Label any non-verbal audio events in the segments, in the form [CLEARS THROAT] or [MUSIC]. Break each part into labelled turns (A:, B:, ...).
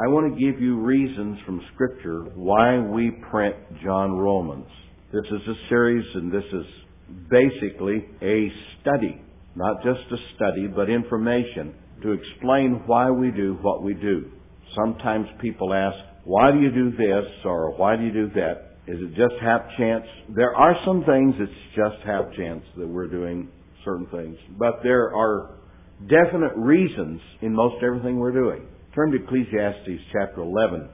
A: I want to give you reasons from Scripture why we print John Romans. This is a series and this is basically a study. Not just a study, but information to explain why we do what we do. Sometimes people ask, why do you do this or why do you do that? Is it just hap chance? There are some things it's just hap chance that we're doing certain things, but there are definite reasons in most everything we're doing. Turn to Ecclesiastes chapter 11.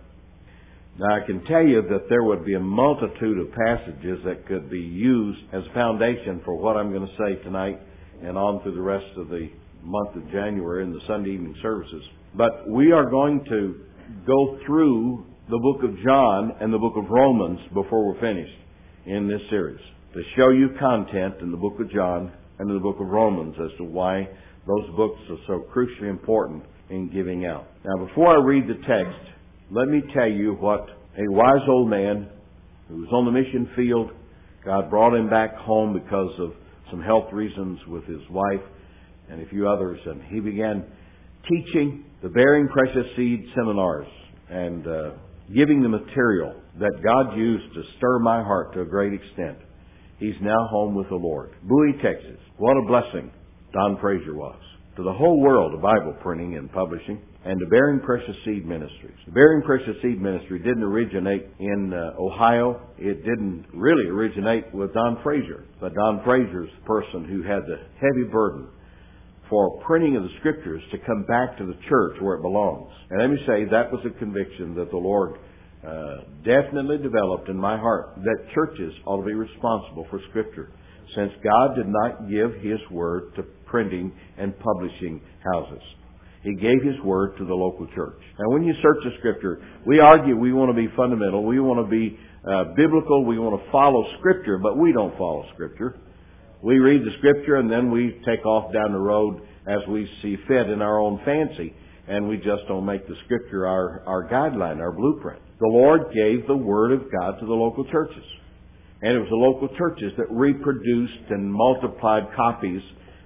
A: Now I can tell you that there would be a multitude of passages that could be used as foundation for what I'm going to say tonight and on through the rest of the month of January in the Sunday evening services. But we are going to go through the book of John and the book of Romans before we're finished in this series to show you content in the book of John and in the book of Romans as to why those books are so crucially important in giving out. Now, before I read the text, let me tell you what a wise old man who was on the mission field, God brought him back home because of some health reasons with his wife and a few others, and he began teaching the Bearing Precious Seed seminars and uh, giving the material that God used to stir my heart to a great extent. He's now home with the Lord. Bowie, Texas. What a blessing Don Fraser was to the whole world of Bible printing and publishing and to Bearing Precious Seed Ministries. The Bearing Precious Seed Ministry didn't originate in uh, Ohio. It didn't really originate with Don Fraser, but Don Fraser's the person who had the heavy burden for printing of the scriptures to come back to the church where it belongs. And let me say, that was a conviction that the Lord uh, definitely developed in my heart that churches ought to be responsible for scripture since God did not give His Word to printing and publishing houses. He gave His Word to the local church. Now when you search the Scripture, we argue we want to be fundamental, we want to be uh, biblical, we want to follow Scripture, but we don't follow Scripture. We read the scripture and then we take off down the road as we see fit in our own fancy, and we just don't make the scripture our, our guideline, our blueprint. The Lord gave the Word of God to the local churches. And it was the local churches that reproduced and multiplied copies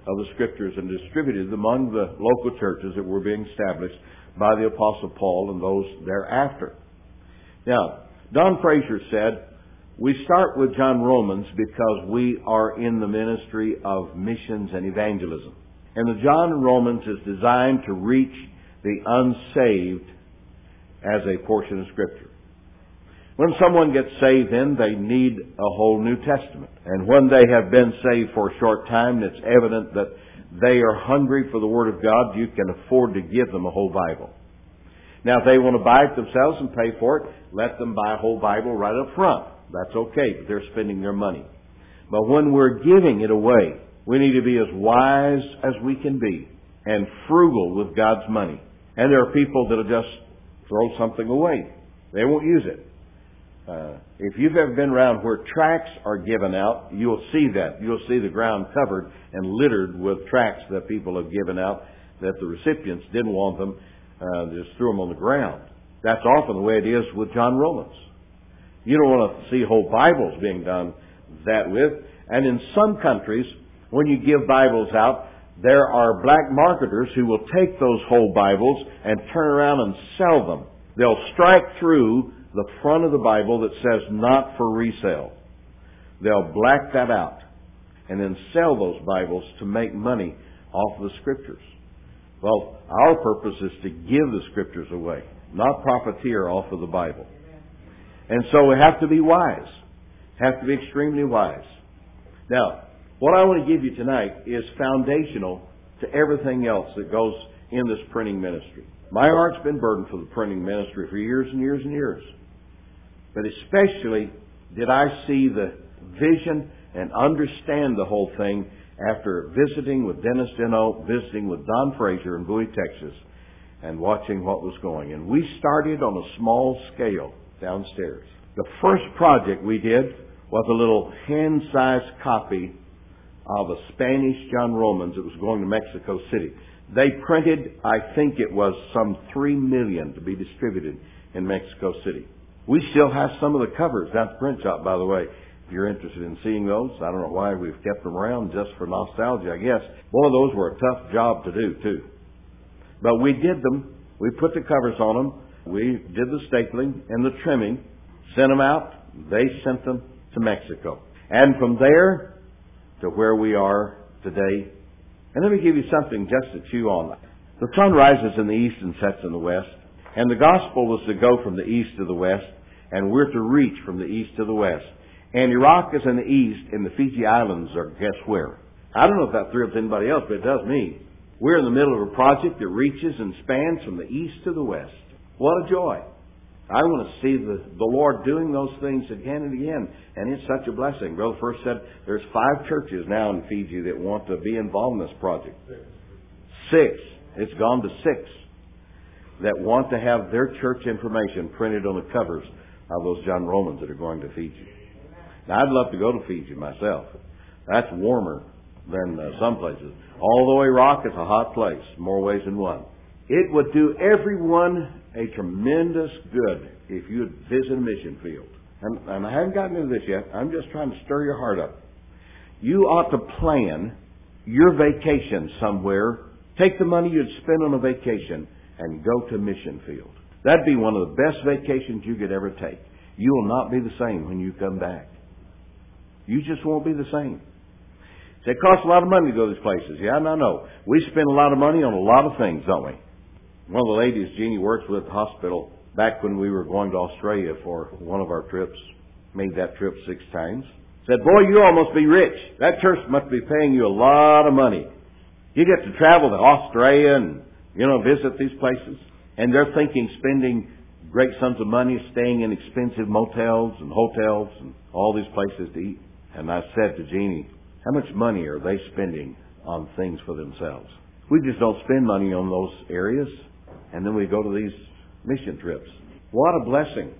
A: of the scriptures and distributed among the local churches that were being established by the Apostle Paul and those thereafter. Now, Don Fraser said, we start with John Romans because we are in the ministry of missions and evangelism. And the John Romans is designed to reach the unsaved as a portion of Scripture. When someone gets saved, then they need a whole New Testament. And when they have been saved for a short time, it's evident that they are hungry for the Word of God. You can afford to give them a whole Bible. Now, if they want to buy it themselves and pay for it, let them buy a whole Bible right up front. That's okay, but they're spending their money. But when we're giving it away, we need to be as wise as we can be and frugal with God's money. And there are people that'll just throw something away. They won't use it. Uh, if you've ever been around where tracts are given out, you'll see that. You'll see the ground covered and littered with tracts that people have given out that the recipients didn't want them, uh, just threw them on the ground. That's often the way it is with John Romans. You don't want to see whole Bibles being done that with. And in some countries, when you give Bibles out, there are black marketers who will take those whole Bibles and turn around and sell them. They'll strike through the front of the Bible that says not for resale. They'll black that out and then sell those Bibles to make money off of the Scriptures. Well, our purpose is to give the Scriptures away, not profiteer off of the Bible. And so we have to be wise. Have to be extremely wise. Now, what I want to give you tonight is foundational to everything else that goes in this printing ministry. My heart's been burdened for the printing ministry for years and years and years. But especially did I see the vision and understand the whole thing after visiting with Dennis Deno, visiting with Don Fraser in Bowie, Texas, and watching what was going. And we started on a small scale downstairs. The first project we did was a little hand-sized copy of a Spanish John Romans that was going to Mexico City. They printed, I think it was some three million to be distributed in Mexico City. We still have some of the covers down at the print shop, by the way. If you're interested in seeing those, I don't know why we've kept them around just for nostalgia, I guess. Of those were a tough job to do, too. But we did them. We put the covers on them. We did the stapling and the trimming, sent them out. They sent them to Mexico. And from there to where we are today. And let me give you something just to chew on. The sun rises in the east and sets in the west. And the gospel was to go from the east to the west, and we're to reach from the east to the west. And Iraq is in the east, and the Fiji Islands are guess where? I don't know if that thrills anybody else, but it does me. We're in the middle of a project that reaches and spans from the east to the west. What a joy. I want to see the, the Lord doing those things again and again. And it's such a blessing. Brother First said there's five churches now in Fiji that want to be involved in this project. Six. It's gone to six that want to have their church information printed on the covers of those John Romans that are going to Fiji. Now, I'd love to go to Fiji myself. That's warmer than uh, some places. Although Iraq is a hot place, more ways than one. It would do everyone a tremendous good if you would visit a mission field. And, and I haven't gotten into this yet. I'm just trying to stir your heart up. You ought to plan your vacation somewhere. Take the money you'd spend on a vacation and go to mission field. That'd be one of the best vacations you could ever take. You will not be the same when you come back. You just won't be the same. It costs a lot of money to go to these places. Yeah, no, no. We spend a lot of money on a lot of things, don't we? One of the ladies Jeannie works with at the hospital back when we were going to Australia for one of our trips, made that trip six times, said, Boy, you almost be rich. That church must be paying you a lot of money. You get to travel to Australia and, you know, visit these places. And they're thinking spending great sums of money staying in expensive motels and hotels and all these places to eat. And I said to Jeannie, how much money are they spending on things for themselves? We just don't spend money on those areas and then we go to these mission trips. What a blessing.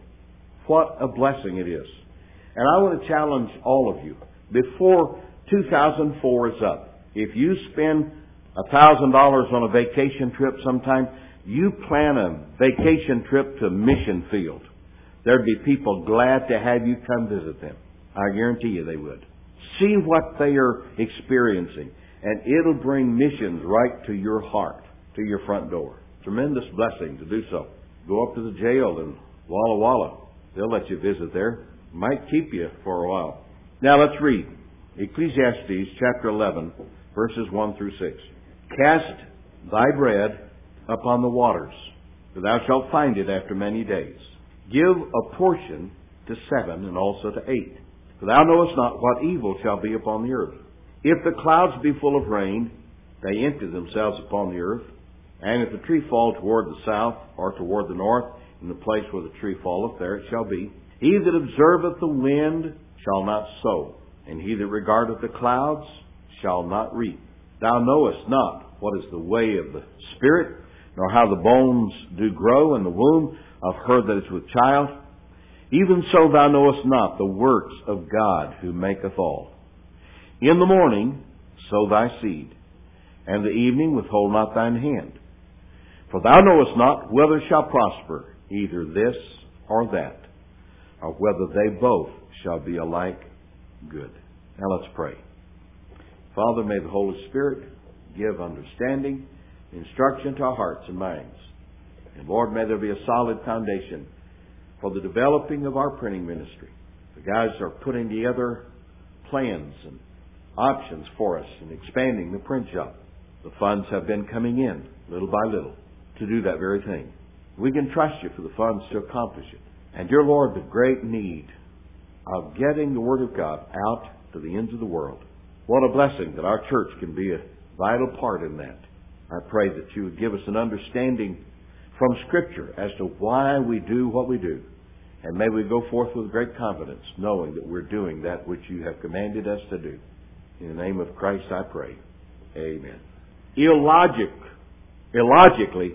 A: What a blessing it is. And I want to challenge all of you. Before 2004 is up, if you spend $1,000 on a vacation trip sometime, you plan a vacation trip to mission field. There'd be people glad to have you come visit them. I guarantee you they would. See what they are experiencing, and it'll bring missions right to your heart, to your front door. Tremendous blessing to do so. Go up to the jail in Walla Walla. They'll let you visit there. Might keep you for a while. Now let's read. Ecclesiastes chapter 11, verses 1 through 6. Cast thy bread upon the waters, for thou shalt find it after many days. Give a portion to seven and also to eight. For thou knowest not what evil shall be upon the earth. If the clouds be full of rain, they empty themselves upon the earth. And if the tree fall toward the south or toward the north, in the place where the tree falleth, there it shall be. He that observeth the wind shall not sow, and he that regardeth the clouds shall not reap. Thou knowest not what is the way of the Spirit, nor how the bones do grow in the womb of her that is with child. Even so thou knowest not the works of God who maketh all. In the morning sow thy seed, and the evening withhold not thine hand. For thou knowest not whether shall prosper, either this or that, or whether they both shall be alike good. Now let's pray. Father, may the Holy Spirit give understanding, instruction to our hearts and minds. And Lord, may there be a solid foundation for the developing of our printing ministry. The guys are putting together plans and options for us in expanding the print shop. The funds have been coming in little by little to do that very thing. We can trust you for the funds to accomplish it. And dear Lord, the great need of getting the Word of God out to the ends of the world. What a blessing that our church can be a vital part in that. I pray that you would give us an understanding from Scripture as to why we do what we do. And may we go forth with great confidence, knowing that we're doing that which you have commanded us to do. In the name of Christ I pray. Amen. Illogic, illogically,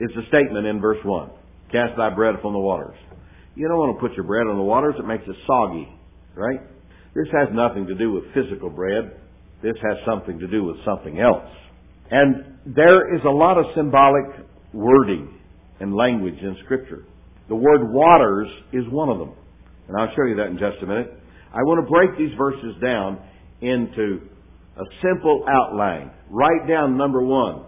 A: is the statement in verse 1. Cast thy bread upon the waters. You don't want to put your bread on the waters, it makes it soggy, right? This has nothing to do with physical bread. This has something to do with something else. And there is a lot of symbolic wording and language in Scripture. The word waters is one of them. And I'll show you that in just a minute. I want to break these verses down into a simple outline. Write down number one.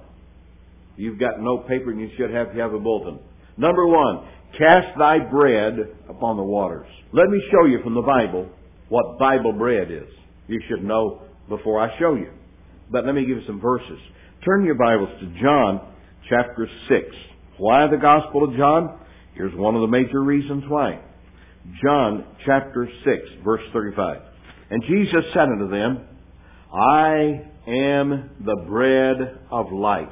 A: You've got no paper and you should have, you have a bulletin. Number one, cast thy bread upon the waters. Let me show you from the Bible what Bible bread is. You should know before I show you. But let me give you some verses. Turn your Bibles to John chapter 6. Why the Gospel of John? Here's one of the major reasons why. John chapter 6, verse 35. And Jesus said unto them, I am the bread of life.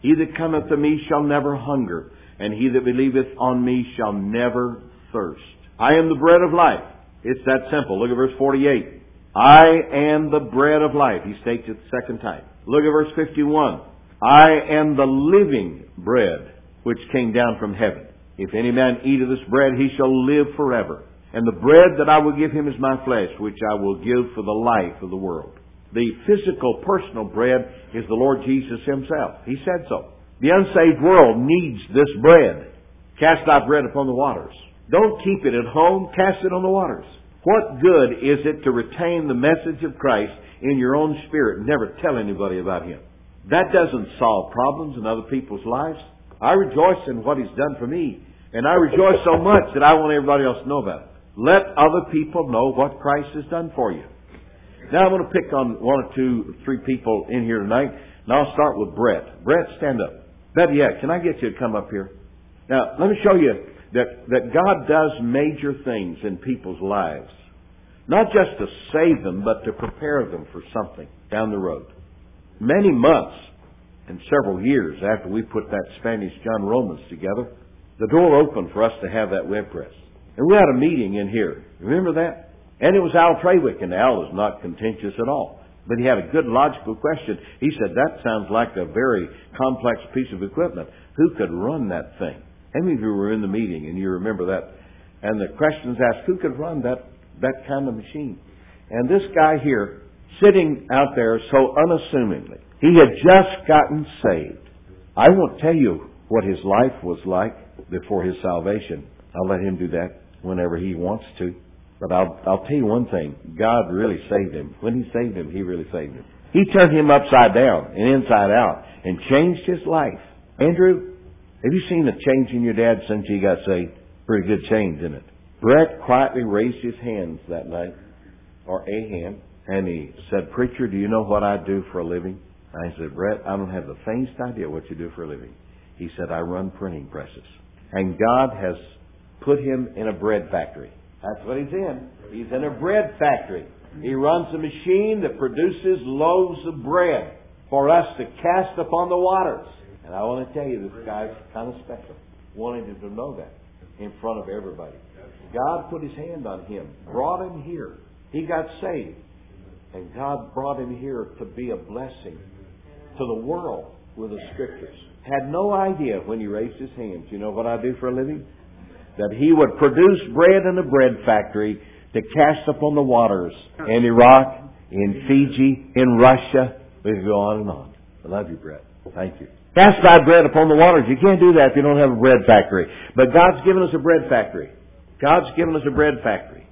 A: He that cometh to me shall never hunger, and he that believeth on me shall never thirst. I am the bread of life. It's that simple. Look at verse 48. I am the bread of life. He states it the second time. Look at verse 51. I am the living bread which came down from heaven. If any man eat of this bread, he shall live forever. And the bread that I will give him is my flesh, which I will give for the life of the world. The physical, personal bread is the Lord Jesus Himself. He said so. The unsaved world needs this bread. Cast thy bread upon the waters. Don't keep it at home, cast it on the waters. What good is it to retain the message of Christ in your own spirit and never tell anybody about Him? That doesn't solve problems in other people's lives. I rejoice in what He's done for me, and I rejoice so much that I want everybody else to know about it. Let other people know what Christ has done for you. Now I'm going to pick on one or two, three people in here tonight, and I'll start with Brett. Brett, stand up. Better yet, can I get you to come up here? Now, let me show you that, that God does major things in people's lives. Not just to save them, but to prepare them for something down the road. Many months and several years after we put that Spanish John Romans together, the door opened for us to have that web press. And we had a meeting in here. Remember that? And it was Al Trawick, and Al was not contentious at all. But he had a good logical question. He said, that sounds like a very complex piece of equipment. Who could run that thing? How many of you were in the meeting and you remember that? And the questions asked, who could run that, that kind of machine? And this guy here, sitting out there so unassumingly, he had just gotten saved. I won't tell you what his life was like before his salvation. I'll let him do that whenever he wants to. But I'll, I'll tell you one thing. God really saved him. When he saved him, he really saved him. He turned him upside down and inside out and changed his life. Andrew, have you seen a change in your dad since he got saved? Pretty good change, isn't it? Brett quietly raised his hands that night, or a hand, and he said, Preacher, do you know what I do for a living? I said, Brett, I don't have the faintest idea what you do for a living. He said, I run printing presses. And God has put him in a bread factory. That's what he's in. He's in a bread factory. He runs a machine that produces loaves of bread for us to cast upon the waters. And I want to tell you, this guy's kind of special. Wanted him to know that in front of everybody. God put his hand on him, brought him here. He got saved. And God brought him here to be a blessing to the world with the scriptures. Had no idea when he raised his hands. You know what I do for a living? that he would produce bread in a bread factory to cast upon the waters in Iraq, in Fiji, in Russia. We could go on and on. I love you, Brett. Thank you. Cast thy bread upon the waters. You can't do that if you don't have a bread factory. But God's given us a bread factory. God's given us a bread factory.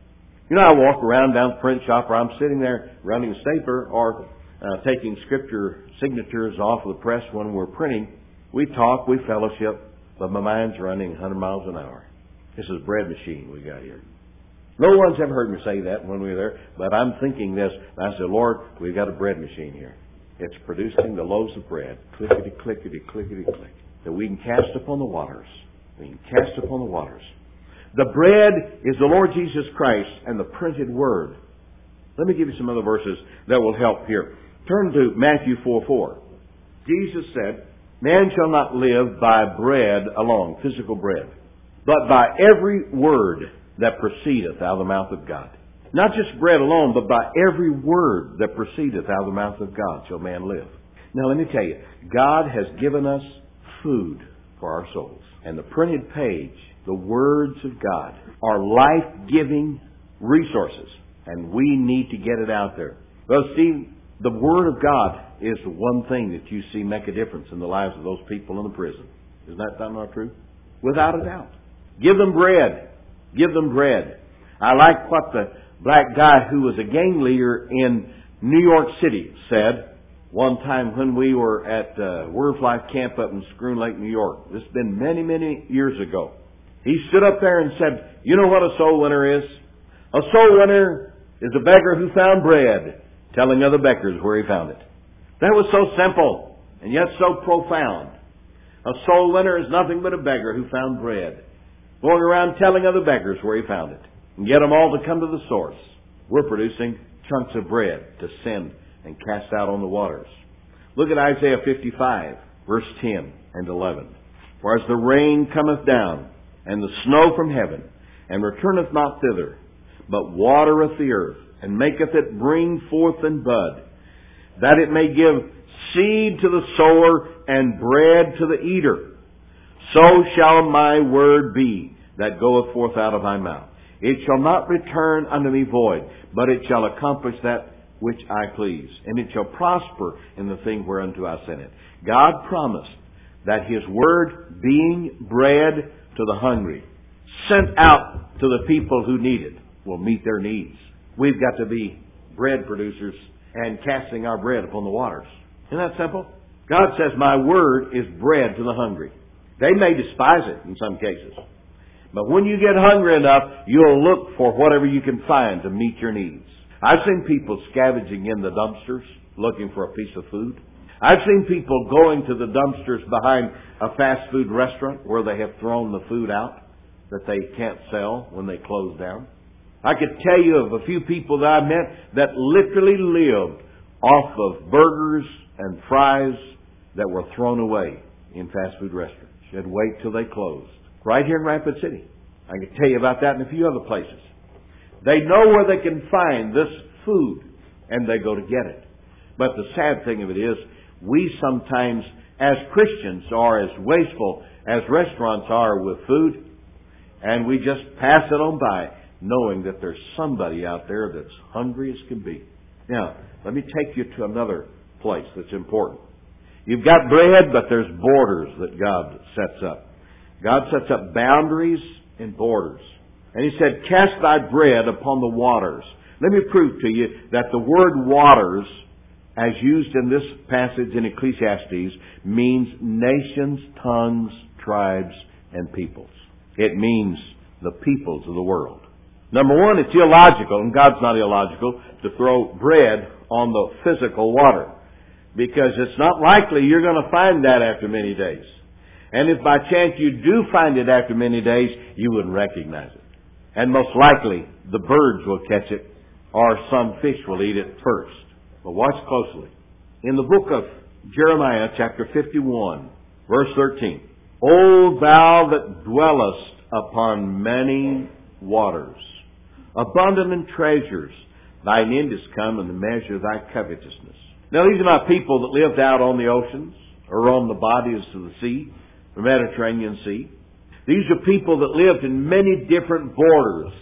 A: You know, I walk around down the print shop, or I'm sitting there running a stapler, or uh, taking scripture signatures off of the press when we're printing. We talk, we fellowship, but my mind's running 100 miles an hour. This is a bread machine we got here. No one's ever heard me say that when we were there, but I'm thinking this. I said, Lord, we've got a bread machine here. It's producing the loaves of bread, clickety, clickety, clickety, click, that we can cast upon the waters. We can cast upon the waters. The bread is the Lord Jesus Christ and the printed word. Let me give you some other verses that will help here. Turn to Matthew 4 4. Jesus said, Man shall not live by bread alone, physical bread but by every word that proceedeth out of the mouth of God. Not just bread alone, but by every word that proceedeth out of the mouth of God shall man live. Now let me tell you, God has given us food for our souls. And the printed page, the words of God, are life-giving resources. And we need to get it out there. Well, see, the Word of God is the one thing that you see make a difference in the lives of those people in the prison. Isn't that not true? Without a doubt. Give them bread. Give them bread. I like what the black guy who was a gang leader in New York City said. one time when we were at uh, Word of Life Camp up in Schroon Lake, New York. This has been many, many years ago. He stood up there and said, You know what a soul winner is? A soul winner is a beggar who found bread, telling other beggars where he found it. That was so simple and yet so profound. A soul winner is nothing but a beggar who found bread, going around telling other beggars where he found it, and get them all to come to the source. We're producing chunks of bread to send and cast out on the waters. Look at Isaiah 55, verse 10 and 11. For as the rain cometh down, and the snow from heaven, and returneth not thither, but watereth the earth, and maketh it bring forth and bud, that it may give seed to the sower and bread to the eater. So shall my word be that goeth forth out of my mouth. It shall not return unto me void, but it shall accomplish that which I please, and it shall prosper in the thing whereunto I sent it. God promised that His Word, being bread to the hungry, sent out to the people who need it, will meet their needs. We've got to be bread producers and casting our bread upon the waters. Isn't that simple? God says, My Word is bread to the hungry. They may despise it in some cases. But when you get hungry enough, you'll look for whatever you can find to meet your needs. I've seen people scavenging in the dumpsters looking for a piece of food. I've seen people going to the dumpsters behind a fast food restaurant where they have thrown the food out that they can't sell when they close down. I could tell you of a few people that I met that literally lived off of burgers and fries that were thrown away in fast food restaurants. Had wait till they closed. Right here in Rapid City. I can tell you about that in a few other places. They know where they can find this food and they go to get it. But the sad thing of it is, we sometimes, as Christians, are as wasteful as restaurants are with food, and we just pass it on by, knowing that there's somebody out there that's hungry as can be. Now, let me take you to another place that's important. You've got bread, but there's borders that God sets up. God sets up boundaries and borders. And he said, Cast thy bread upon the waters. Let me prove to you that the word waters, as used in this passage in Ecclesiastes, means nations, tongues, tribes, and peoples. It means the peoples of the world. Number one, it's illogical, and God's not illogical, to throw bread on the physical water. Because it's not likely you're going to find that after many days. And if by chance you do find it after many days, you wouldn't recognize it. And most likely, the birds will catch it, or some fish will eat it first. But watch closely. In the book of Jeremiah, chapter 51, verse 13, O thou that dwellest upon many waters, abundant in treasures, thine end is come, and the measure of thy covetousness. Now, these are not people that lived out on the oceans or on the bodies of the sea, the Mediterranean Sea. These are people that lived in many different borders,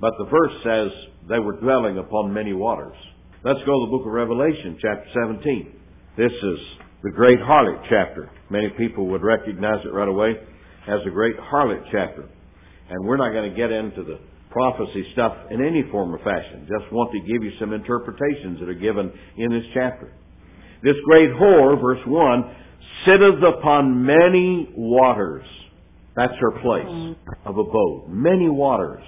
A: but the verse says they were dwelling upon many waters. Let's go to the book of Revelation, chapter 17. This is the great harlot chapter. Many people would recognize it right away as a great harlot chapter. And we're not going to get into the prophecy stuff in any form or fashion. Just want to give you some interpretations that are given in this chapter. This great whore, verse 1, sitteth upon many waters. That's her place mm-hmm. of abode. Many waters.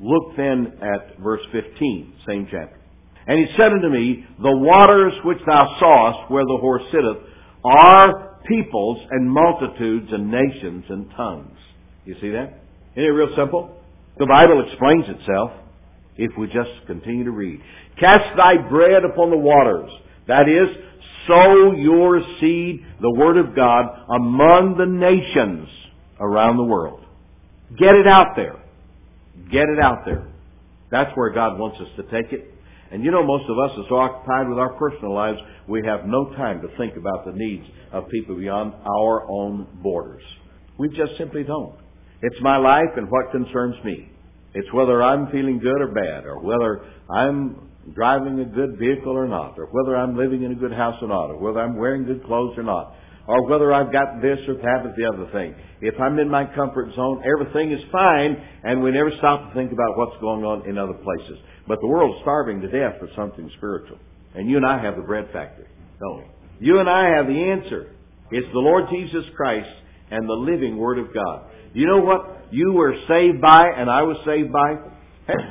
A: Look then at verse 15, same chapter. And he said unto me, The waters which thou sawest where the whore sitteth are peoples and multitudes and nations and tongues. You see that? Isn't it real simple? The Bible explains itself if we just continue to read. Cast thy bread upon the waters. That is, sow your seed, the Word of God, among the nations around the world. Get it out there. Get it out there. That's where God wants us to take it. And you know, most of us are so occupied with our personal lives, we have no time to think about the needs of people beyond our own borders. We just simply don't. It's my life and what concerns me. It's whether I'm feeling good or bad, or whether I'm driving a good vehicle or not, or whether I'm living in a good house or not, or whether I'm wearing good clothes or not, or whether I've got this or that or the other thing. If I'm in my comfort zone, everything is fine, and we never stop to think about what's going on in other places. But the world's starving to death for something spiritual. And you and I have the bread factory. don't we? You and I have the answer. It's the Lord Jesus Christ and the living Word of God. You know what you were saved by and I was saved by?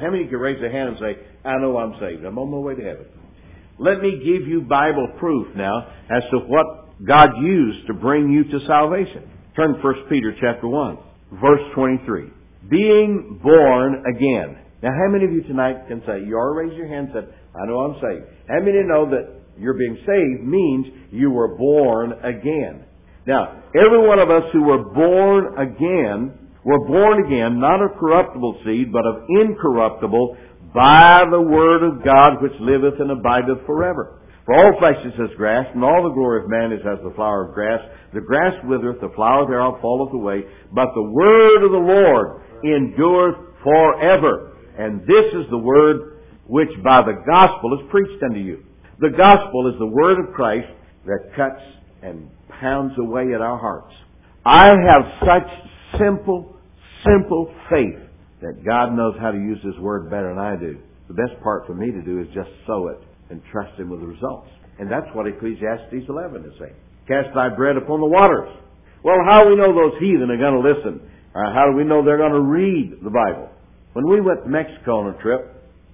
A: How many can raise their hand and say, I know I'm saved. I'm on my way to heaven. Let me give you Bible proof now as to what God used to bring you to salvation. Turn to 1 Peter chapter 1, verse 23. Being born again. Now, how many of you tonight can say, you already raised your hand and said, I know I'm saved. How many know that you're being saved means you were born again? Now, every one of us who were born again were born again, not of corruptible seed, but of incorruptible, by the word of God which liveth and abideth forever. For all flesh is as grass, and all the glory of man is as the flower of grass. The grass withereth, the flower thereof falleth away, but the word of the Lord endureth forever. And this is the word which by the gospel is preached unto you. The gospel is the word of Christ that cuts and pounds away at our hearts. I have such simple, simple faith that God knows how to use His Word better than I do. The best part for me to do is just sow it and trust Him with the results. And that's what Ecclesiastes 11 is saying. Cast thy bread upon the waters. Well, how do we know those heathen are going to listen? Or how do we know they're going to read the Bible? When we went to Mexico on a trip,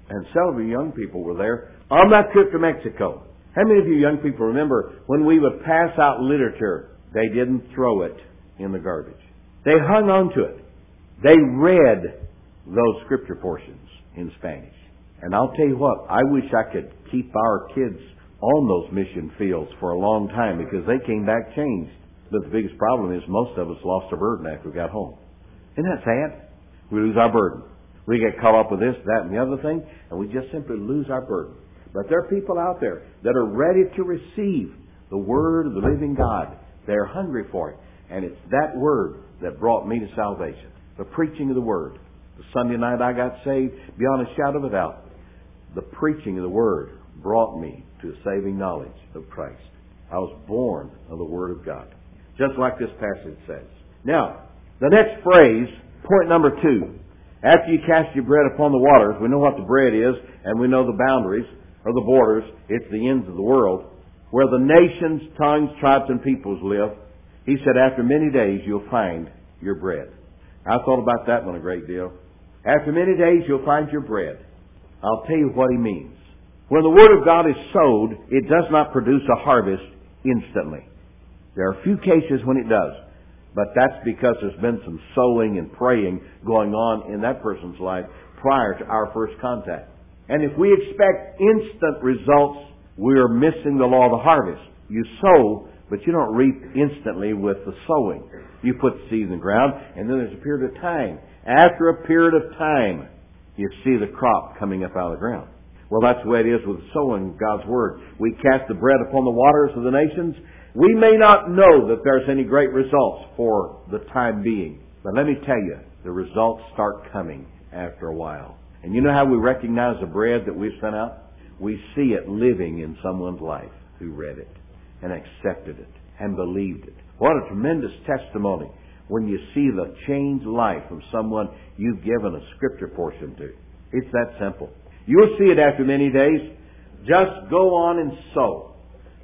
A: and several young people were there, on that trip to Mexico, how many of you young people remember when we would pass out literature, they didn't throw it in the garbage? They hung on to it. They read those scripture portions in Spanish. And I'll tell you what, I wish I could keep our kids on those mission fields for a long time because they came back changed. But the biggest problem is most of us lost our burden after we got home. Isn't that sad? We lose our burden. We get caught up with this, that, and the other thing, and we just simply lose our burden. But there are people out there that are ready to receive the Word of the living God. They're hungry for it. And it's that Word that brought me to salvation. The preaching of the Word. The Sunday night I got saved, beyond a shadow of a doubt, the preaching of the Word brought me to a saving knowledge of Christ. I was born of the Word of God. Just like this passage says. Now, the next phrase, point number two. After you cast your bread upon the waters, we know what the bread is, and we know the boundaries or the borders. It's the ends of the world. Where the nations, tongues, tribes, and peoples live. He said, after many days you'll find your bread. I thought about that one a great deal. After many days you'll find your bread. I'll tell you what he means. When the Word of God is sowed, it does not produce a harvest instantly. There are a few cases when it does, but that's because there's been some sowing and praying going on in that person's life prior to our first contact. And if we expect instant results, we're missing the law of the harvest. You sow but you don't reap instantly with the sowing. You put the seed in the ground, and then there's a period of time. After a period of time, you see the crop coming up out of the ground. Well, that's the way it is with sowing God's Word. We cast the bread upon the waters of the nations. We may not know that there's any great results for the time being. But let me tell you, the results start coming after a while. And you know how we recognize the bread that we've sent out? We see it living in someone's life who read it and accepted it and believed it. What a tremendous testimony when you see the changed life of someone you've given a scripture portion to. It's that simple. You'll see it after many days. Just go on and sow.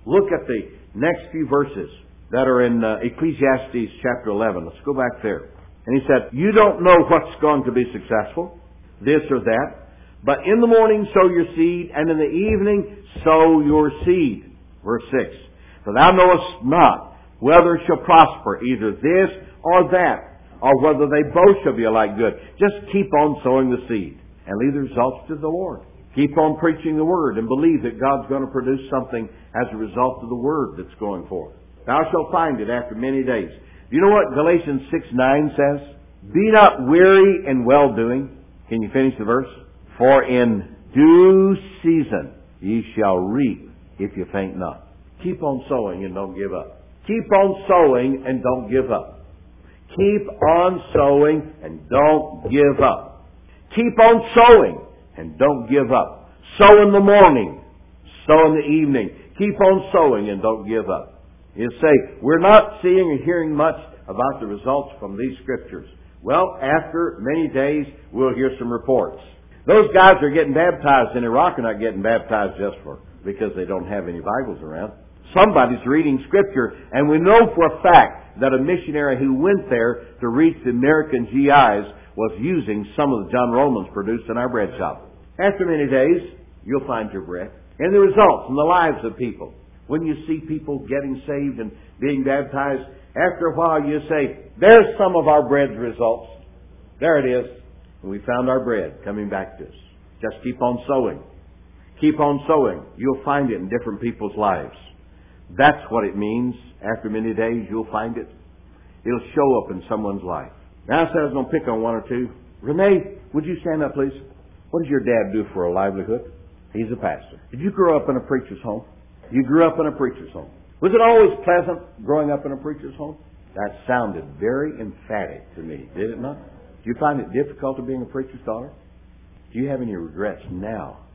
A: Look at the next few verses that are in uh, Ecclesiastes chapter 11. Let's go back there. And he said, You don't know what's going to be successful, this or that, but in the morning sow your seed, and in the evening sow your seed. Verse 6. For thou knowest not whether it shall prosper, either this or that, or whether they both shall be alike good. Just keep on sowing the seed and leave the results to the Lord. Keep on preaching the Word and believe that God's going to produce something as a result of the Word that's going forth. Thou shalt find it after many days. Do you know what Galatians 6 9 says? Be not weary in well doing. Can you finish the verse? For in due season ye shall reap if you faint not. Keep on sowing and don't give up. Keep on sowing and don't give up. Keep on sowing and don't give up. Keep on sowing and don't give up. Sow in the morning. Sow in the evening. Keep on sowing and don't give up. You say, we're not seeing or hearing much about the results from these scriptures. Well, after many days, we'll hear some reports. Those guys are getting baptized in Iraq are not getting baptized just for because they don't have any Bibles around. Somebody's reading Scripture, and we know for a fact that a missionary who went there to reach the American GIs was using some of the John Romans produced in our bread shop. After many days, you'll find your bread. And the results in the lives of people. When you see people getting saved and being baptized, after a while you say, there's some of our bread's results. There it is. And we found our bread coming back to us. Just keep on sowing. Keep on sowing. You'll find it in different people's lives. That's what it means. After many days, you'll find it. It'll show up in someone's life. Now I said I was going to pick on one or two. Renee, would you stand up, please? What does your dad do for a livelihood? He's a pastor. Did you grow up in a preacher's home? You grew up in a preacher's home. Was it always pleasant growing up in a preacher's home? That sounded very emphatic to me, did it not? Do you find it difficult to being a preacher's daughter? Do you have any regrets now?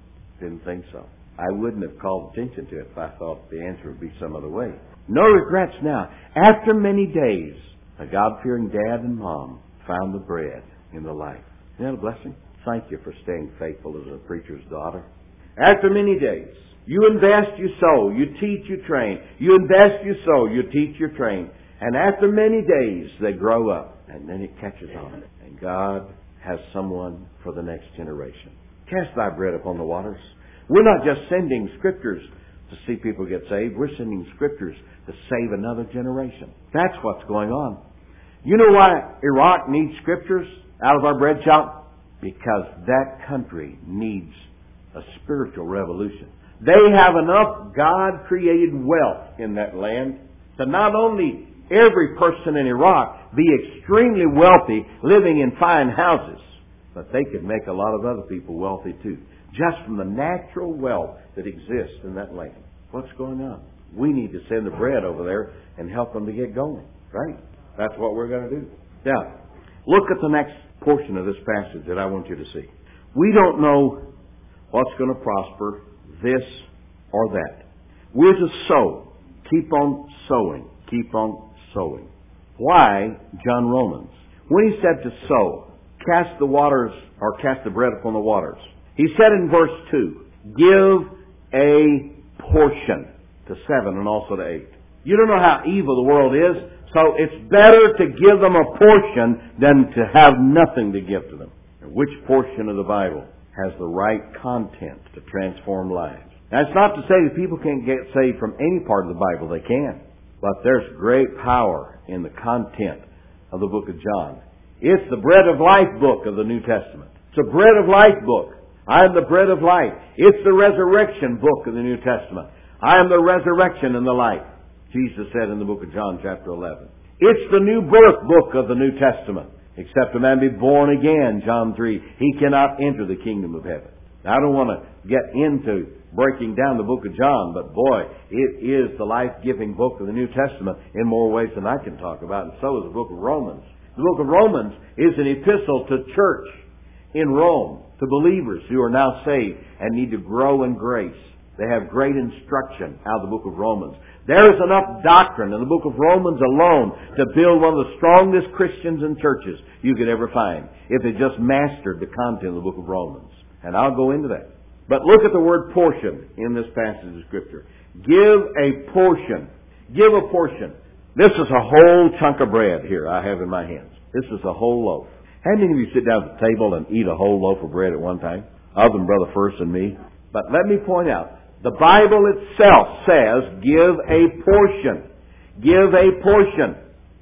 A: Didn't think so. I wouldn't have called attention to it if I thought the answer would be some other way. No regrets now. After many days, a God fearing dad and mom found the bread in the life. Isn't that a blessing? Thank you for staying faithful as a preacher's daughter. After many days, you invest, you sow, you teach, you train. You invest, you sow, you teach, you train. And after many days, they grow up, and then it catches on. And God has someone for the next generation. Cast thy bread upon the waters. We're not just sending scriptures to see people get saved. We're sending scriptures to save another generation. That's what's going on. You know why Iraq needs scriptures out of our bread shop? Because that country needs a spiritual revolution. They have enough God created wealth in that land to not only every person in Iraq be extremely wealthy, living in fine houses, but they could make a lot of other people wealthy too, just from the natural wealth that exists in that land. What's going on? We need to send the bread over there and help them to get going, right? That's what we're going to do. Now, look at the next portion of this passage that I want you to see. We don't know what's going to prosper, this or that. We're to sow. Keep on sowing. Keep on sowing. Why John Romans? When he said to sow, cast the waters or cast the bread upon the waters. He said in verse 2, give a portion to 7 and also to 8. You don't know how evil the world is, so it's better to give them a portion than to have nothing to give to them. Which portion of the Bible has the right content to transform lives? Now, it's not to say that people can't get saved from any part of the Bible. They can. But there's great power in the content of the book of John. It's the bread of life book of the New Testament. It's a bread of life book. I am the bread of life. It's the resurrection book of the New Testament. I am the resurrection and the life. Jesus said in the book of John chapter 11. It's the new birth book of the New Testament. Except a man be born again, John 3, he cannot enter the kingdom of heaven. Now, I don't want to get into breaking down the book of John, but boy, it is the life-giving book of the New Testament in more ways than I can talk about, and so is the book of Romans. The book of Romans is an epistle to church in Rome, to believers who are now saved and need to grow in grace. They have great instruction out of the book of Romans. There is enough doctrine in the book of Romans alone to build one of the strongest Christians and churches you could ever find if they just mastered the content of the book of Romans. And I'll go into that. But look at the word portion in this passage of Scripture. Give a portion. Give a portion. This is a whole chunk of bread here I have in my hands. This is a whole loaf. How many of you sit down at the table and eat a whole loaf of bread at one time? Other than Brother First and me. But let me point out, the Bible itself says, give a portion. Give a portion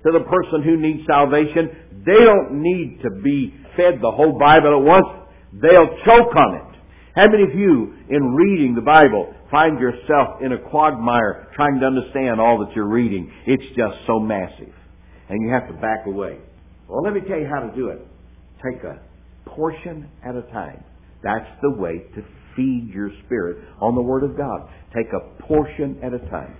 A: to the person who needs salvation. They don't need to be fed the whole Bible at once. They'll choke on it. How many of you, in reading the Bible, find yourself in a quagmire trying to understand all that you're reading? It's just so massive. And you have to back away. Well, let me tell you how to do it. Take a portion at a time. That's the way to feed your spirit on the Word of God. Take a portion at a time.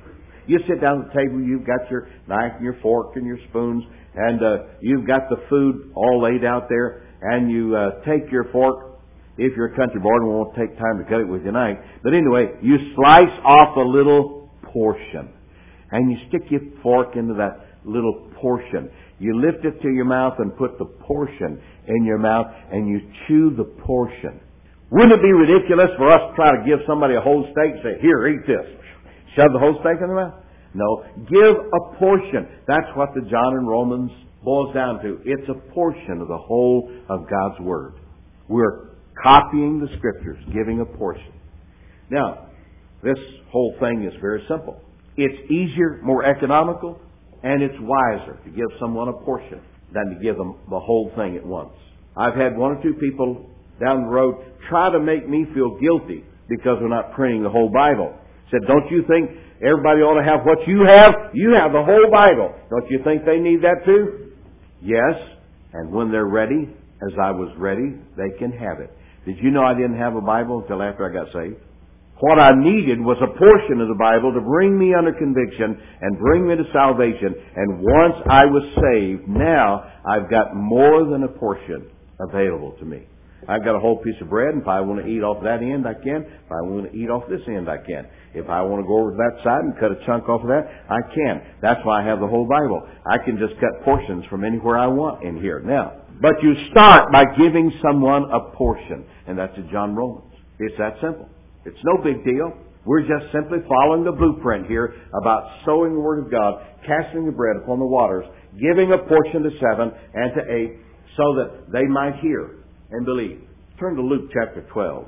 A: You sit down at the table, you've got your knife and your fork and your spoons, and uh, you've got the food all laid out there, and you uh, take your fork. If you're a country boy and won't take time to cut it with your knife, but anyway, you slice off a little portion, and you stick your fork into that little portion. You lift it to your mouth and put the portion in your mouth, and you chew the portion. Wouldn't it be ridiculous for us to try to give somebody a whole steak and say, here, eat this? Shove the whole steak in the mouth? No. Give a portion. That's what the John and Romans boils down to. It's a portion of the whole of God's Word. We're copying the Scriptures, giving a portion. Now, this whole thing is very simple. It's easier, more economical, and it's wiser to give someone a portion than to give them the whole thing at once. I've had one or two people down the road try to make me feel guilty because we're not printing the whole Bible. Said, don't you think everybody ought to have what you have? You have the whole Bible. Don't you think they need that too? Yes. And when they're ready, as I was ready, they can have it. Did you know I didn't have a Bible until after I got saved? What I needed was a portion of the Bible to bring me under conviction and bring me to salvation. And once I was saved, now I've got more than a portion available to me. I've got a whole piece of bread, and if I want to eat off that end, I can. If I want to eat off this end, I can. If I want to go over to that side and cut a chunk off of that, I can. That's why I have the whole Bible. I can just cut portions from anywhere I want in here. Now, but you start by giving someone a portion, and that's in John Romans. It's that simple. It's no big deal. We're just simply following the blueprint here about sowing the Word of God, casting the bread upon the waters, giving a portion to seven and to eight, so that they might hear and believe. Turn to Luke chapter 12,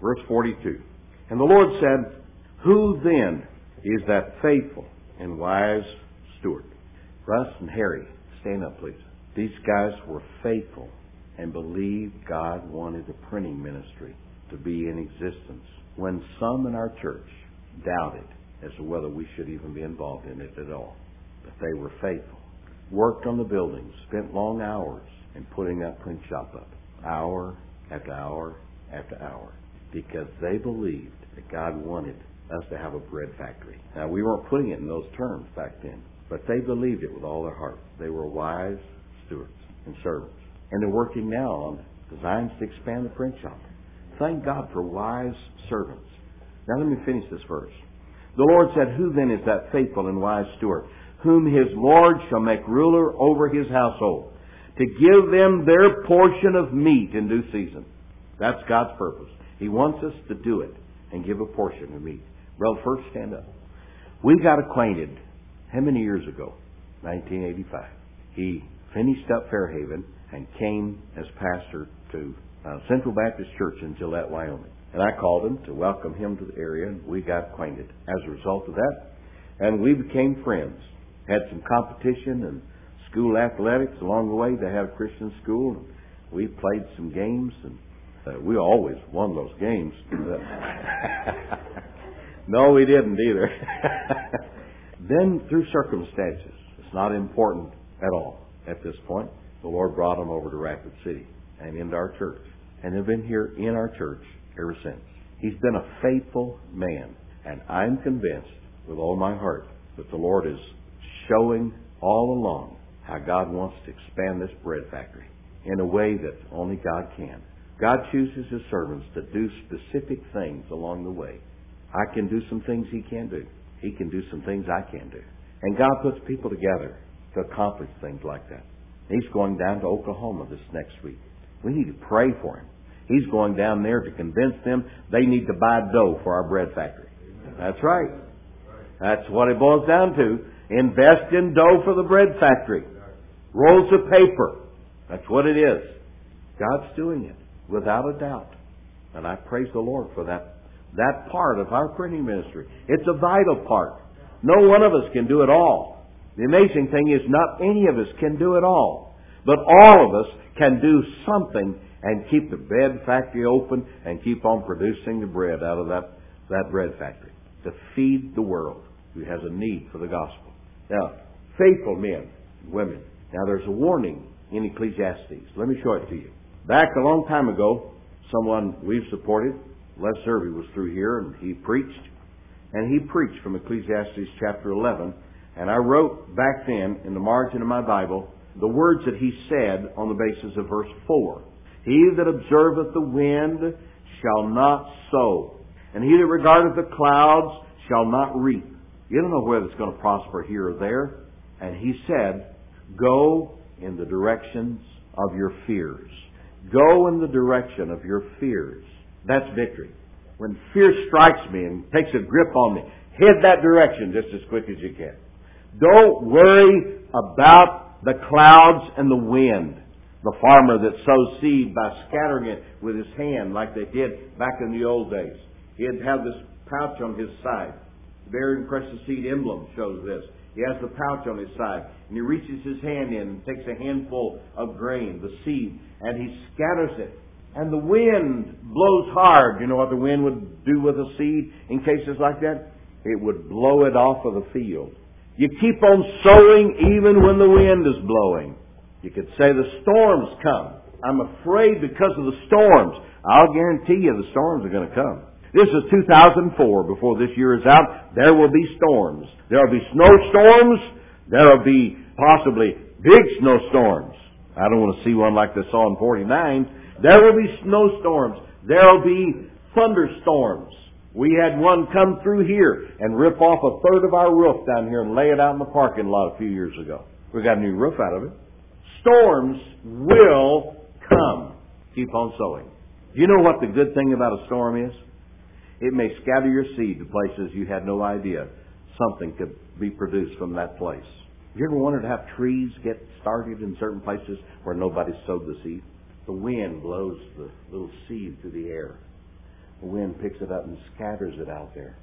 A: verse 42. And the Lord said, Who then is that faithful and wise steward? Russ and Harry, stand up please. These guys were faithful and believed God wanted a printing ministry to be in existence when some in our church doubted as to whether we should even be involved in it at all. But they were faithful. Worked on the building, spent long hours in putting that print shop up, hour after hour after hour, because they believed that God wanted us to have a bread factory. Now, we weren't putting it in those terms back then, but they believed it with all their heart. They were wise stewards and servants. And they're working now on designs to expand the print shop. Thank God for wise servants. Now let me finish this verse. The Lord said, Who then is that faithful and wise steward, whom his Lord shall make ruler over his household, to give them their portion of meat in due season? That's God's purpose. He wants us to do it and give a portion of meat. Brother, first stand up. We got acquainted, how many years ago? 1985. He finished up Fairhaven and came as pastor to uh, Central Baptist Church in Gillette, Wyoming. And I called him to welcome him to the area, and we got acquainted as a result of that. And we became friends. Had some competition and school athletics along the way. They had a Christian school, and we played some games, and uh, we always won those games. [LAUGHS] no, we didn't either. [LAUGHS] then, through circumstances, it's not important at all at this point, the Lord brought him over to Rapid City and into our church and have been here in our church ever since. He's been a faithful man, and I'm convinced with all my heart that the Lord is showing all along how God wants to expand this bread factory in a way that only God can. God chooses His servants to do specific things along the way. I can do some things He can do. He can do some things I can do. And God puts people together to accomplish things like that. He's going down to Oklahoma this next week. We need to pray for him. He's going down there to convince them they need to buy dough for our bread factory. That's right. That's what it boils down to. Invest in dough for the bread factory. Rolls of paper. That's what it is. God's doing it without a doubt. And I praise the Lord for that, that part of our printing ministry. It's a vital part. No one of us can do it all. The amazing thing is not any of us can do it all. But all of us can do something and keep the bread factory open and keep on producing the bread out of that, that bread factory to feed the world who has a need for the gospel. Now, faithful men, and women. Now, there's a warning in Ecclesiastes. Let me show it to you. Back a long time ago, someone we've supported, Les Zerby, was through here and he preached. And he preached from Ecclesiastes chapter 11. And I wrote back then in the margin of my Bible the words that he said on the basis of verse 4. He that observeth the wind shall not sow, and he that regardeth the clouds shall not reap. You don't know whether it's going to prosper here or there. And he said, Go in the directions of your fears. Go in the direction of your fears. That's victory. When fear strikes me and takes a grip on me, Head that direction just as quick as you can. Don't worry about the clouds and the wind. The farmer that sows seed by scattering it with his hand like they did back in the old days. He'd have this pouch on his side. The bearing precious seed emblem shows this. He has the pouch on his side, and he reaches his hand in and takes a handful of grain, the seed, and he scatters it. And the wind blows hard. You know what the wind would do with a seed in cases like that? It would blow it off of the field. You keep on sowing even when the wind is blowing. You could say the storms come. I'm afraid because of the storms. I'll guarantee you the storms are going to come. This is 2004. Before this year is out, there will be storms. There will be snowstorms. There will be possibly big snowstorms. I don't want to see one like they saw in 49. There will be snowstorms. There will be thunderstorms. We had one come through here and rip off a third of our roof down here and lay it out in the parking lot a few years ago. We got a new roof out of it storms will come. Keep on sowing. Do You know what the good thing about a storm is? It may scatter your seed to places you had no idea something could be produced from that place. Have you ever wanted to have trees get started in certain places where nobody sowed the seed? The wind blows the little seed through the air. The wind picks it up and scatters it out there.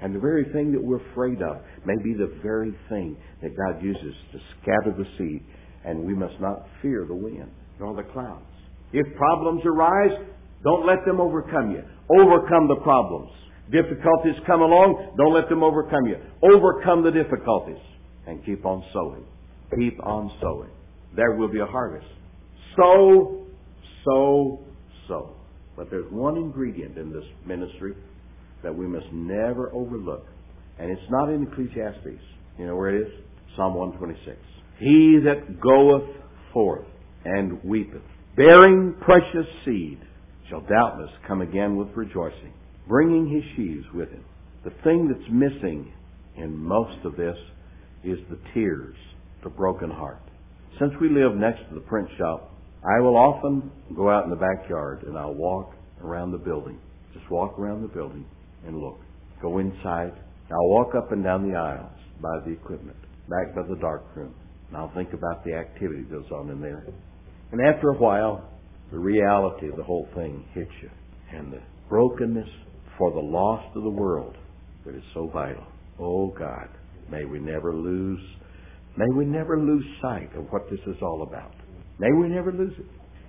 A: And the very thing that we're afraid of may be the very thing that God uses to scatter the seed and we must not fear the wind nor the clouds. If problems arise, don't let them overcome you. Overcome the problems. Difficulties come along, don't let them overcome you. Overcome the difficulties and keep on sowing. Keep on sowing. There will be a harvest. Sow, sow, sow. But there's one ingredient in this ministry that we must never overlook. And it's not in Ecclesiastes. You know where it is? Psalm 126. He that goeth forth and weepeth, bearing precious seed, shall doubtless come again with rejoicing, bringing his sheaves with him. The thing that's missing in most of this is the tears, the broken heart. Since we live next to the print shop, I will often go out in the backyard and I'll walk around the building. Just walk around the building and look. Go inside. I'll walk up and down the aisles by the equipment, back by the dark room. And I'll think about the activity that goes on in there. And after a while, the reality of the whole thing hits you. And the brokenness for the loss of the world that is so vital. Oh God, may we never lose, may we never lose sight of what this is all about. May we never lose it.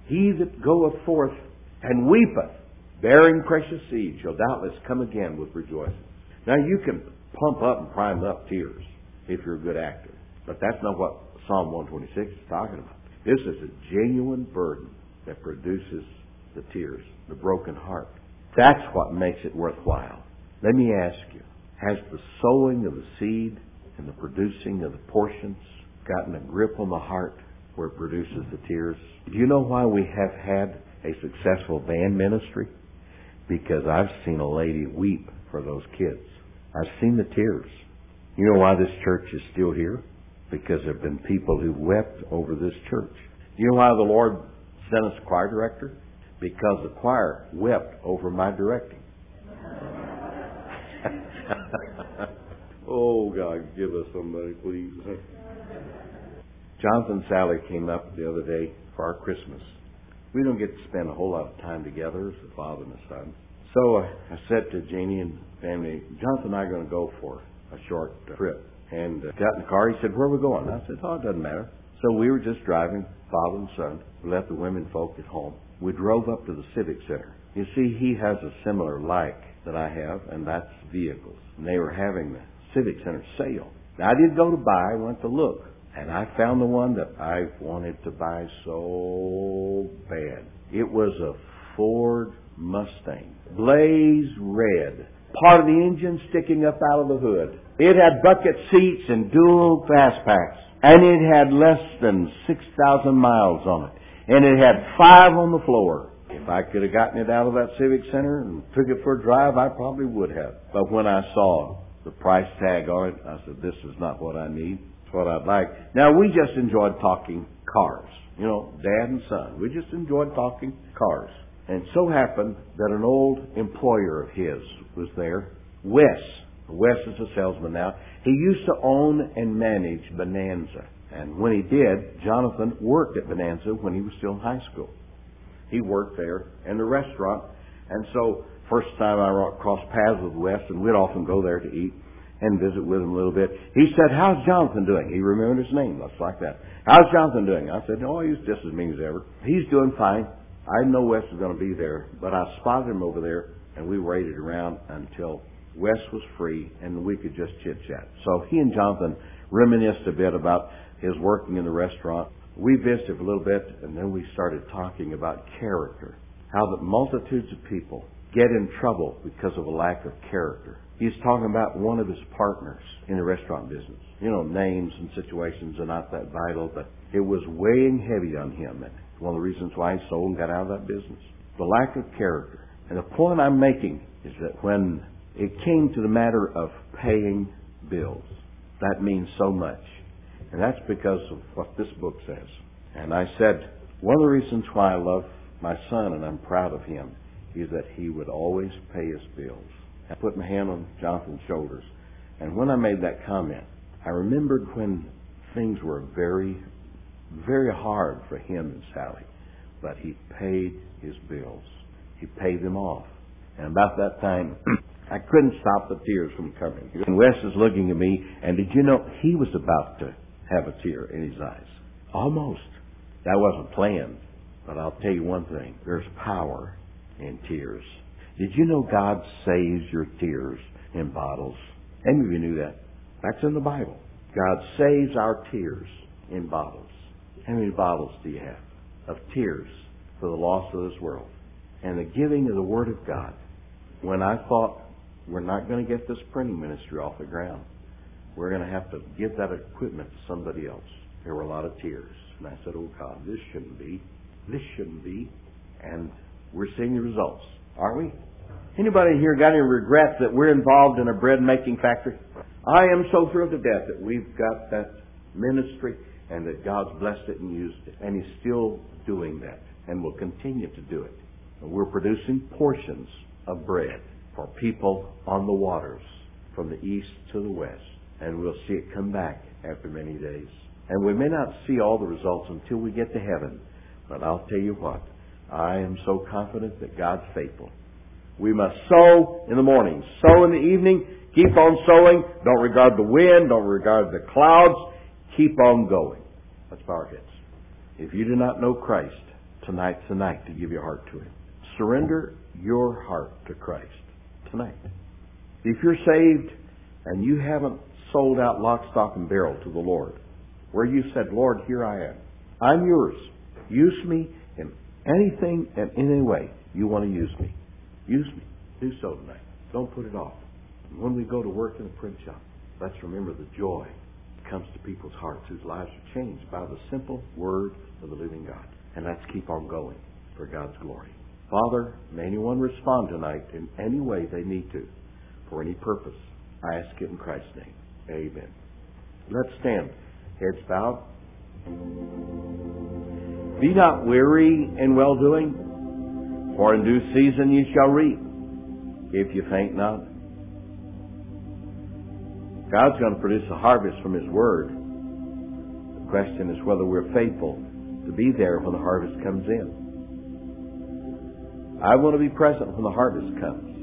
A: He that goeth forth and weepeth, bearing precious seed, shall doubtless come again with rejoicing. Now you can pump up and prime up tears if you're a good actor. But that's not what Psalm 126 is talking about. This is a genuine burden that produces the tears, the broken heart. That's what makes it worthwhile. Let me ask you, has the sowing of the seed and the producing of the portions gotten a grip on the heart where it produces the tears? Do you know why we have had a successful band ministry? Because I've seen a lady weep for those kids. I've seen the tears. You know why this church is still here? Because there have been people who wept over this church. Do you know why the Lord sent us a choir director? Because the choir wept over my directing. [LAUGHS] oh, God, give us somebody, please. Jonathan and Sally came up the other day for our Christmas. We don't get to spend a whole lot of time together as a father and a son. So I said to Janie and family, Jonathan and I are going to go for a short trip and uh, got in the car. He said, "Where are we going?" I said, "Oh, it doesn't matter." So we were just driving, father and son. We left the women folk at home. We drove up to the Civic Center. You see, he has a similar like that I have, and that's vehicles. And they were having the Civic Center sale. Now, I did go to buy, I went to look, and I found the one that I wanted to buy so bad. It was a Ford Mustang, blaze red, part of the engine sticking up out of the hood. It had bucket seats and dual fastpacks. And it had less than 6,000 miles on it. And it had five on the floor. If I could have gotten it out of that Civic Center and took it for a drive, I probably would have. But when I saw the price tag on it, I said, this is not what I need. It's what I'd like. Now, we just enjoyed talking cars. You know, dad and son. We just enjoyed talking cars. And so happened that an old employer of his was there, Wes Wes is a salesman now. He used to own and manage Bonanza. And when he did, Jonathan worked at Bonanza when he was still in high school. He worked there in the restaurant. And so, first time I crossed paths with Wes, and we'd often go there to eat and visit with him a little bit. He said, How's Jonathan doing? He remembered his name, just like that. How's Jonathan doing? I said, Oh, he's just as mean as ever. He's doing fine. I know Wes was going to be there, but I spotted him over there, and we waited around until Wes was free and we could just chit chat. So he and Jonathan reminisced a bit about his working in the restaurant. We visited a little bit, and then we started talking about character. How that multitudes of people get in trouble because of a lack of character. He's talking about one of his partners in the restaurant business. You know, names and situations are not that vital, but it was weighing heavy on him. One of the reasons why he sold and got out of that business. The lack of character. And the point I'm making is that when it came to the matter of paying bills, that means so much. And that's because of what this book says. And I said, one of the reasons why I love my son and I'm proud of him is that he would always pay his bills. I put my hand on Jonathan's shoulders. And when I made that comment, I remembered when things were very, very hard for him and Sally. But he paid his bills. He paid them off. And about that time, [CLEARS THROAT] I couldn't stop the tears from coming. And Wes is looking at me, and did you know he was about to have a tear in his eyes? Almost. That wasn't planned. But I'll tell you one thing there's power in tears. Did you know God saves your tears in bottles? Any of you knew that? That's in the Bible. God saves our tears in bottles. How many bottles do you have of tears for the loss of this world? And the giving of the Word of God. When I thought we're not going to get this printing ministry off the ground, we're going to have to give that equipment to somebody else. There were a lot of tears. And I said, Oh God, this shouldn't be. This shouldn't be. And we're seeing the results, aren't we? Anybody here got any regrets that we're involved in a bread making factory? I am so thrilled to death that we've got that ministry and that God's blessed it and used it. And He's still doing that and will continue to do it. We're producing portions of bread for people on the waters from the east to the west. And we'll see it come back after many days. And we may not see all the results until we get to heaven. But I'll tell you what, I am so confident that God's faithful. We must sow in the morning, sow in the evening, keep on sowing. Don't regard the wind, don't regard the clouds. Keep on going. Let's bow our heads. If you do not know Christ, tonight's the night to give your heart to Him. Surrender your heart to Christ tonight. If you're saved and you haven't sold out lock, stock, and barrel to the Lord, where you said, Lord, here I am. I'm yours. Use me in anything and in any way you want to use me. Use me. Do so tonight. Don't put it off. And when we go to work in the print shop, let's remember the joy comes to people's hearts whose lives are changed by the simple word of the living God. And let's keep on going for God's glory. Father, may anyone respond tonight in any way they need to, for any purpose. I ask it in Christ's name. Amen. Let's stand. Heads bowed. Be not weary in well doing, for in due season ye shall reap, if you faint not. God's going to produce a harvest from His Word. The question is whether we're faithful to be there when the harvest comes in. I want to be present when the harvest comes.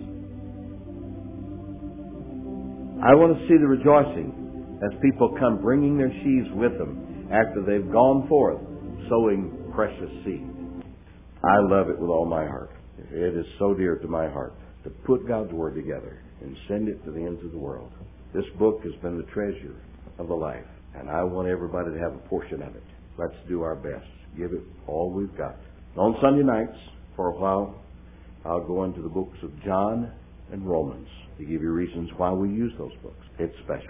A: I want to see the rejoicing as people come bringing their sheaves with them after they've gone forth sowing precious seed. I love it with all my heart. It is so dear to my heart to put God's Word together and send it to the ends of the world. This book has been the treasure of the life, and I want everybody to have a portion of it. Let's do our best. Give it all we've got. On Sunday nights, for a while, I'll go into the books of John and Romans to give you reasons why we use those books. It's special.